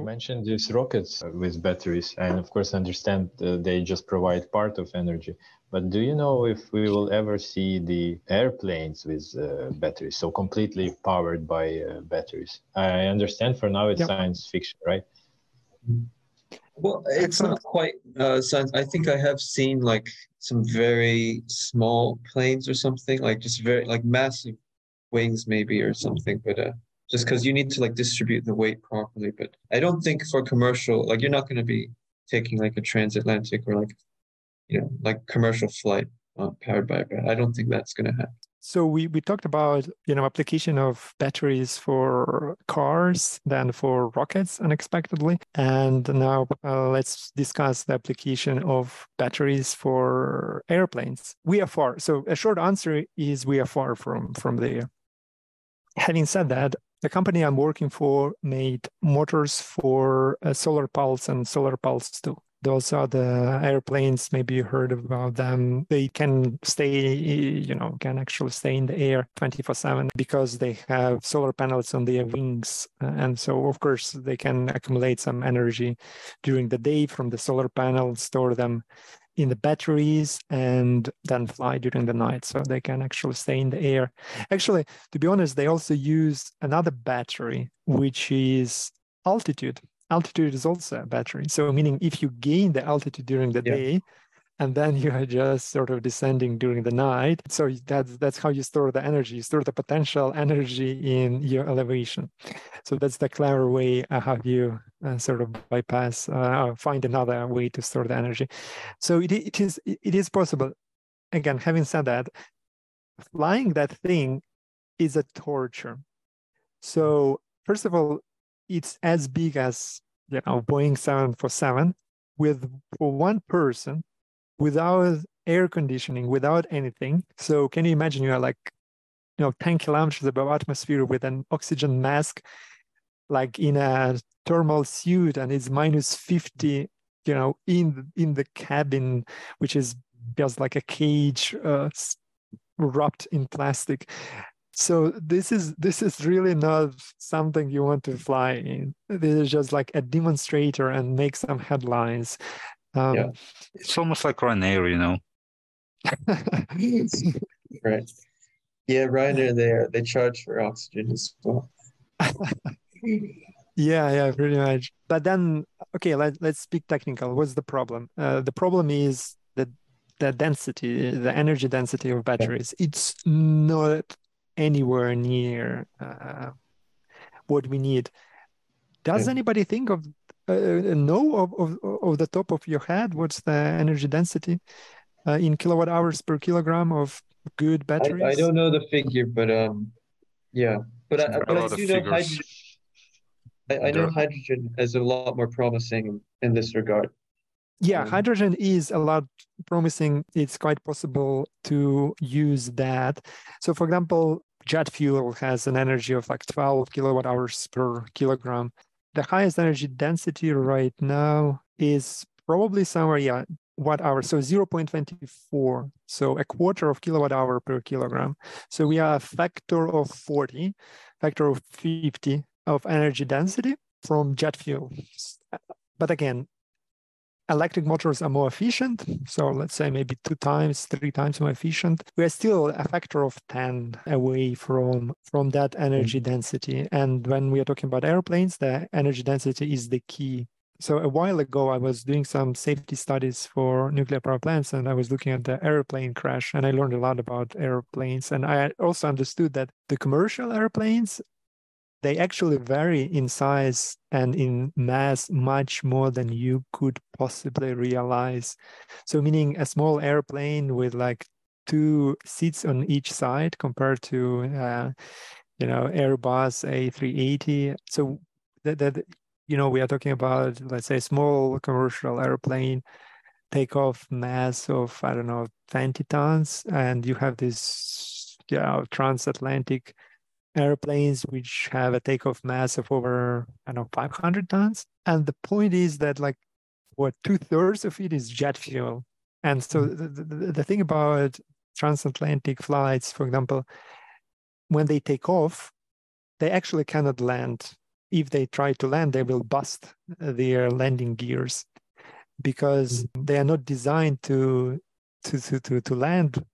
you mentioned these rockets with batteries, and of course, understand uh, they just provide part of energy. But do you know if we will ever see the airplanes with uh, batteries, so completely powered by uh, batteries? I understand for now it's yep. science fiction, right? Well, it's not quite uh, science. I think I have seen like some very small planes or something, like just very like massive wings maybe or something. But uh, just because you need to like distribute the weight properly. But I don't think for commercial, like you're not going to be taking like a transatlantic or like you know, like commercial flight uh, powered by a battery. I don't think that's going to happen. So we, we talked about you know application of batteries for cars, then for rockets unexpectedly, and now uh, let's discuss the application of batteries for airplanes. We are far. So a short answer is we are far from from there. Having said that, the company I'm working for made motors for uh, Solar Impulse and Solar Impulse 2 those are the airplanes maybe you heard about them. They can stay you know can actually stay in the air 24 7 because they have solar panels on their wings. And so of course they can accumulate some energy during the day from the solar panel store them in the batteries and then fly during the night. So they can actually stay in the air. Actually to be honest they also use another battery which is altitude altitude is also a battery. So meaning if you gain the altitude during the yeah. day, and then you are just sort of descending during the night. So that's that's how you store the energy. You store the potential energy in your elevation. So that's the clever way how you uh, sort of bypass, uh, find another way to store the energy. So it, it is it is possible. Again, having said that, flying that thing is a torture. So first of all, it's as big as you know Boeing 747 with for one person without air conditioning, without anything. So can you imagine you are like you know 10 kilometers above atmosphere with an oxygen mask like in a thermal suit and it's minus 50 you know in in the cabin which is just like a cage uh, wrapped in plastic so this is this is really not something you want to fly in. This is just like a demonstrator and make some headlines. Um, yeah. it's almost like Ryanair you know? Right. Yeah Ryanair there they charge for oxygen as well. Yeah yeah pretty much. But then okay let, let's speak technical. What's the problem? Uh, the problem is that the density the energy density of batteries. It's not anywhere near uh, what we need. Does yeah. anybody think of uh, uh, know of, of, of the top of your head what's the energy density uh, in kilowatt hours per kilogram of good batteries? I, I don't know the figure, but um, yeah, but I, but I do know hydrogen. I, I know hydrogen is a lot more promising in, in this regard yeah hydrogen is a lot promising it's quite possible to use that. So for example jet fuel has an energy of like 12 kilowatt hours per kilogram. The highest energy density right now is probably somewhere yeah watt hour so 0.24 so a quarter of kilowatt hour per kilogram. So we are a factor of 40 factor of 50 of energy density from jet fuel. But again electric motors are more efficient. So let's say maybe two times, three times more efficient. We're still a factor of 10 away from, from that energy mm-hmm. density. And when we are talking about airplanes, the energy density is the key. So a while ago, I was doing some safety studies for nuclear power plants, and I was looking at the airplane crash, and I learned a lot about airplanes. And I also understood that the commercial airplanes they actually vary in size and in mass much more than you could possibly realize. So, meaning a small airplane with like two seats on each side compared to, uh, you know, Airbus A380. So that, that, you know, we are talking about, let's say, small commercial airplane takeoff mass of, I don't know, 20 tons, and you have this, yeah, transatlantic airplanes which have a takeoff mass of over I don't know 500 tons. And the point is that like what two thirds of it is jet fuel. And so mm-hmm. the, the, the thing about transatlantic flights, for example, when they take off, they actually cannot land if they try to land, they will bust their landing gears because mm-hmm. they are not designed to to to to, to land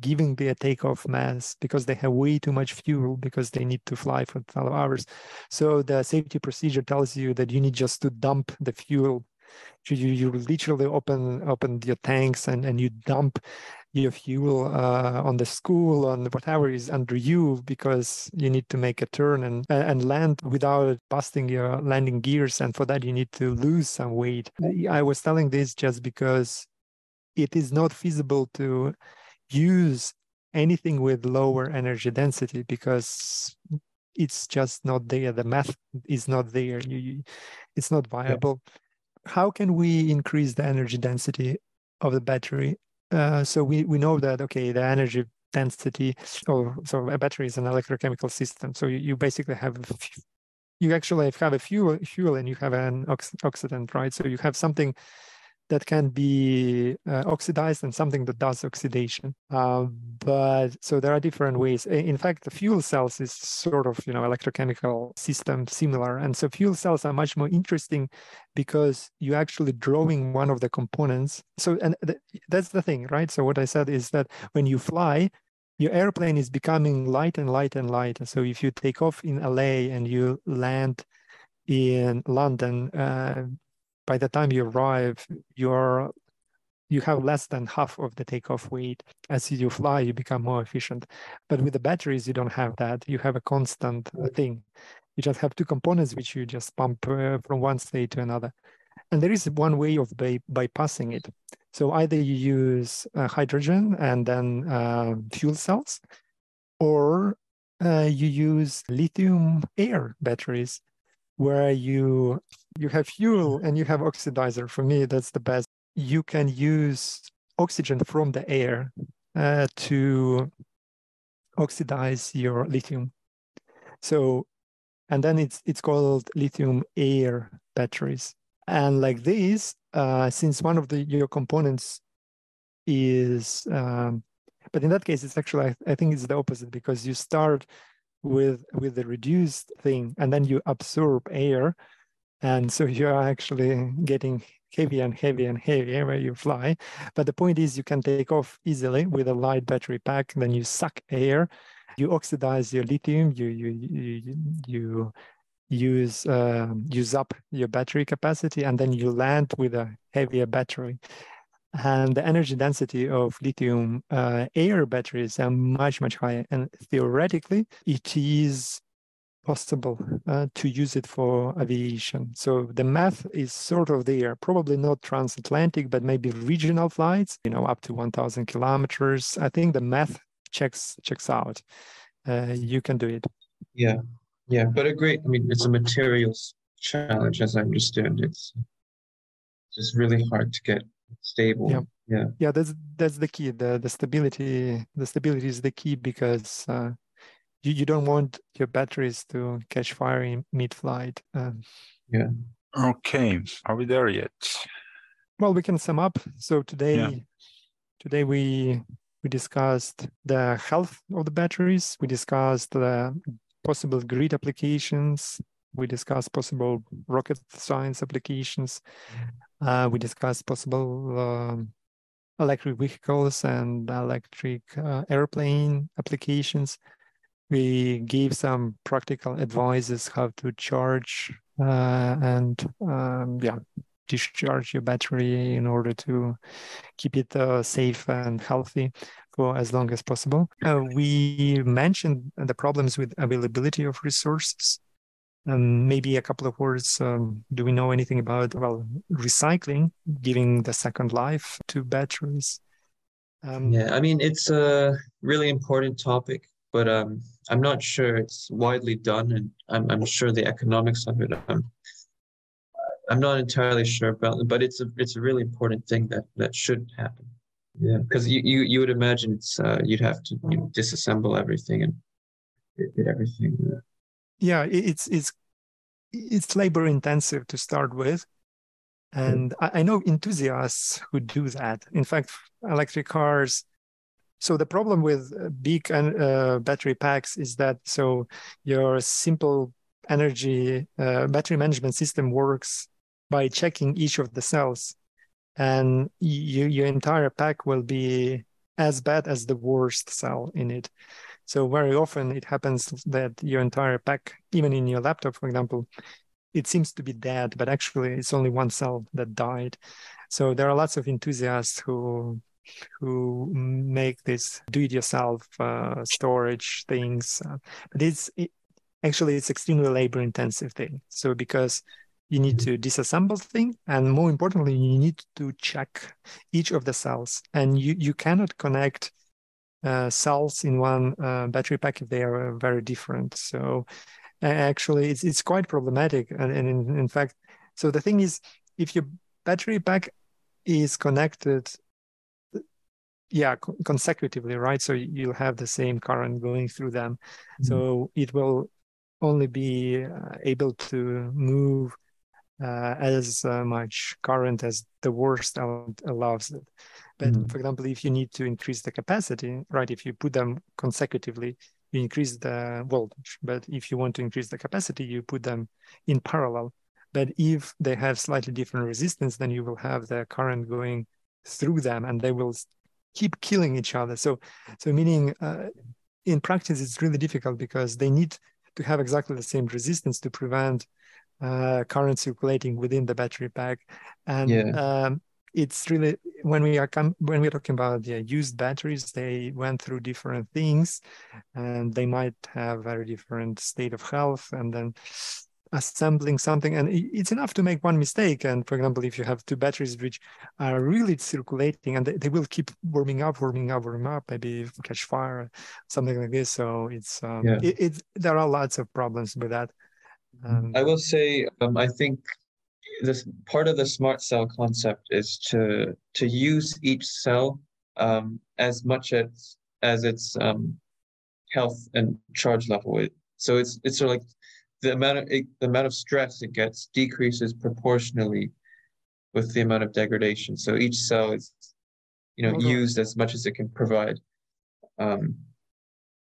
giving their takeoff mass because they have way too much fuel because they need to fly for 12 hours. So the safety procedure tells you that you need just to dump the fuel. You, you literally open open your tanks and, and you dump your fuel uh, on the school on whatever is under you because you need to make a turn and and land without busting your landing gears and for that you need to lose some weight i was telling this just because it is not feasible to use anything with lower energy density because it's just not there. The math is not there. You, you, it's not viable. Yeah. how can we increase the energy density of the battery? Uh, so we, we know that okay the energy density or so a battery is an electrochemical system. So you, you basically have you actually have a fuel fuel and you have an ox- oxidant right? So you have something that can be uh, oxidized and something that does oxidation. Uh, but so there are different ways. In fact, the fuel cells is sort of you know electrochemical system similar, and so fuel cells are much more interesting because you're actually drawing one of the components. So and th- that's the thing, right? So what I said is that when you fly, your airplane is becoming light and light and light. So if you take off in LA and you land in London, uh, by the time you arrive, you're you have less than half of the takeoff weight. As you fly, you become more efficient. But with the batteries, you don't have that. You have a constant thing. You just have two components which you just pump uh, from one state to another. And there is one way of by- bypassing it. So either you use uh, hydrogen and then uh, fuel cells, or uh, you use lithium air batteries where you you have fuel and you have oxidizer. For me, that's the best. You can use oxygen from the air uh, to oxidize your lithium. So, and then it's it's called lithium air batteries. And like this, uh, since one of the your components is, um, but in that case, it's actually I, I think it's the opposite because you start with with the reduced thing and then you absorb air and so you're actually getting heavier and heavier and heavier where you fly. But the point is you can take off easily with a light battery pack. Then you suck air you oxidize your lithium you you you, you use uh, use up your battery capacity and then you land with a heavier battery. And the energy density of lithium uh, air batteries are much much higher. And theoretically it is possible uh, to use it for aviation so the math is sort of there probably not transatlantic but maybe regional flights you know up to 1000 kilometers i think the math checks checks out uh, you can do it yeah yeah but a great i mean it's a materials challenge as i understand it's just really hard to get stable. Yeah. Yeah. Yeah. That's that's the key. The the stability the stability is the key because uh, you you don't want your batteries to catch fire in mid flight. Um, yeah. Okay. Are we there yet? Well, we can sum up. So today, yeah. today we we discussed the health of the batteries. We discussed the possible grid applications. We discussed possible rocket science applications. Uh, we discussed possible um, electric vehicles and electric uh, airplane applications. We give some practical advices how to charge uh, and um, yeah, discharge your battery in order to keep it uh, safe and healthy for as long as possible. Uh, we mentioned the problems with availability of resources um, maybe a couple of words. Um, do we know anything about well recycling, giving the second life to batteries? Um, yeah, I mean it's a really important topic, but um, I'm not sure it's widely done, and I'm, I'm sure the economics of it. Um, I'm not entirely sure about it, but it's a it's a really important thing that that should happen. Yeah, because you, you you would imagine it's uh, you'd have to you know, disassemble everything and get everything. Uh, yeah it's it's it's labor intensive to start with and I, I know enthusiasts who do that in fact electric cars so the problem with big uh, battery packs is that so your simple energy uh, battery management system works by checking each of the cells, and you, your entire pack will be as bad as the worst cell in it. So very often it happens that your entire pack, even in your laptop, for example, it seems to be dead, but actually it's only one cell that died. So there are lots of enthusiasts who who make this do-it-yourself uh, storage things, uh, but it's it, actually it's extremely labor-intensive thing. So because you need to disassemble thing, and more importantly, you need to check each of the cells, and you you cannot connect uh, cells in one uh, battery pack if they are very different. So actually, it's it's quite problematic, and, and in, in fact, so the thing is, if your battery pack is connected yeah consecutively right? So you'll have the same current going through them. Mm-hmm. so it will only be uh, able to move uh, as uh, much current as the worst allows it. But mm-hmm. for example if you need to increase the capacity right if you put them consecutively you increase the voltage. But if you want to increase the capacity you put them in parallel. But if they have slightly different resistance then you will have the current going through them and they will keep killing each other. So, so meaning uh, in practice, it's really difficult because they need to have exactly the same resistance to prevent uh, current circulating within the battery pack. And yeah. um, it's really when we are com- when we're talking about yeah, used batteries, they went through different things, and they might have very different state of health, and then assembling something and it's enough to make one mistake. And for example if you have two batteries which are really circulating and they, they will keep warming up warming up warming up maybe catch fire something like this. So it's um, yeah. it, it, there are lots of problems with that. Um, i will say um, i think this part of the smart cell concept is to to use each cell um, as much as as its um, health and charge level. So it's it's sort of like the amount of it, the amount of stress it gets decreases proportionally with the amount of degradation. So each cell is, you know, mm-hmm. used as much as it can provide. Um,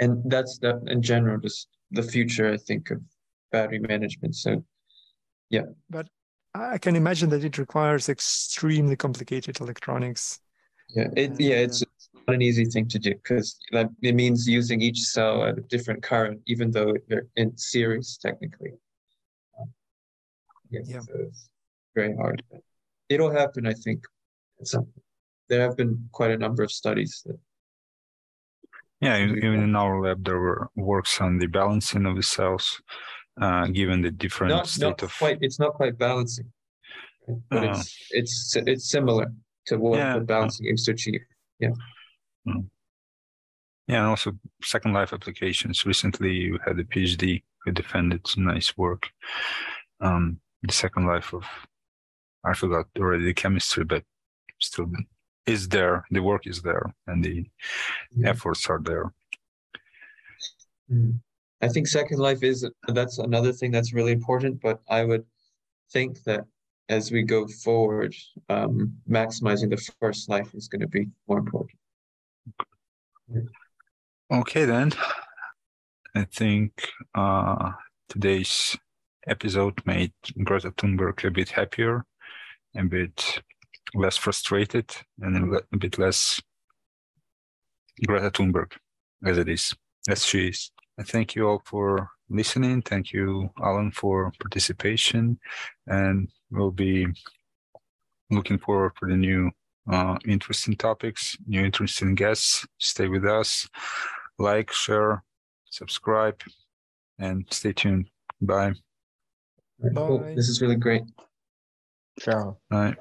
and that's that in general, just the future, I think, of battery management. So, yeah. But I can imagine that it requires extremely complicated electronics. Yeah, it, yeah, it's not an easy thing to do because that it means using each cell at a different current, even though they're in series technically. Um, yes, yeah. so it's very hard. It'll happen, I think. Some, there have been quite a number of studies that. Yeah, even in our lab, there were works on the balancing of the cells, uh, given the different not, state not of. Quite, it's not quite balancing, but uh, it's it's it's similar to what yeah, the balancing aims to achieve. Yeah. Mm. Yeah, and also Second Life applications. Recently, you had a PhD who defended some nice work. Um, the Second Life of, I forgot already the chemistry, but still is there. The work is there, and the mm. efforts are there. Mm. I think Second Life is that's another thing that's really important. But I would think that as we go forward, um, maximizing the first life is going to be more important. Okay, then. I think uh, today's episode made Greta Thunberg a bit happier, a bit less frustrated, and a bit less Greta Thunberg as it is, as she is. I thank you all for listening. Thank you, Alan, for participation, and we'll be looking forward for the new uh, interesting topics, new interesting guests. Stay with us. Like, share, subscribe, and stay tuned. Bye. Bye. Cool. This is really great. Ciao. Bye.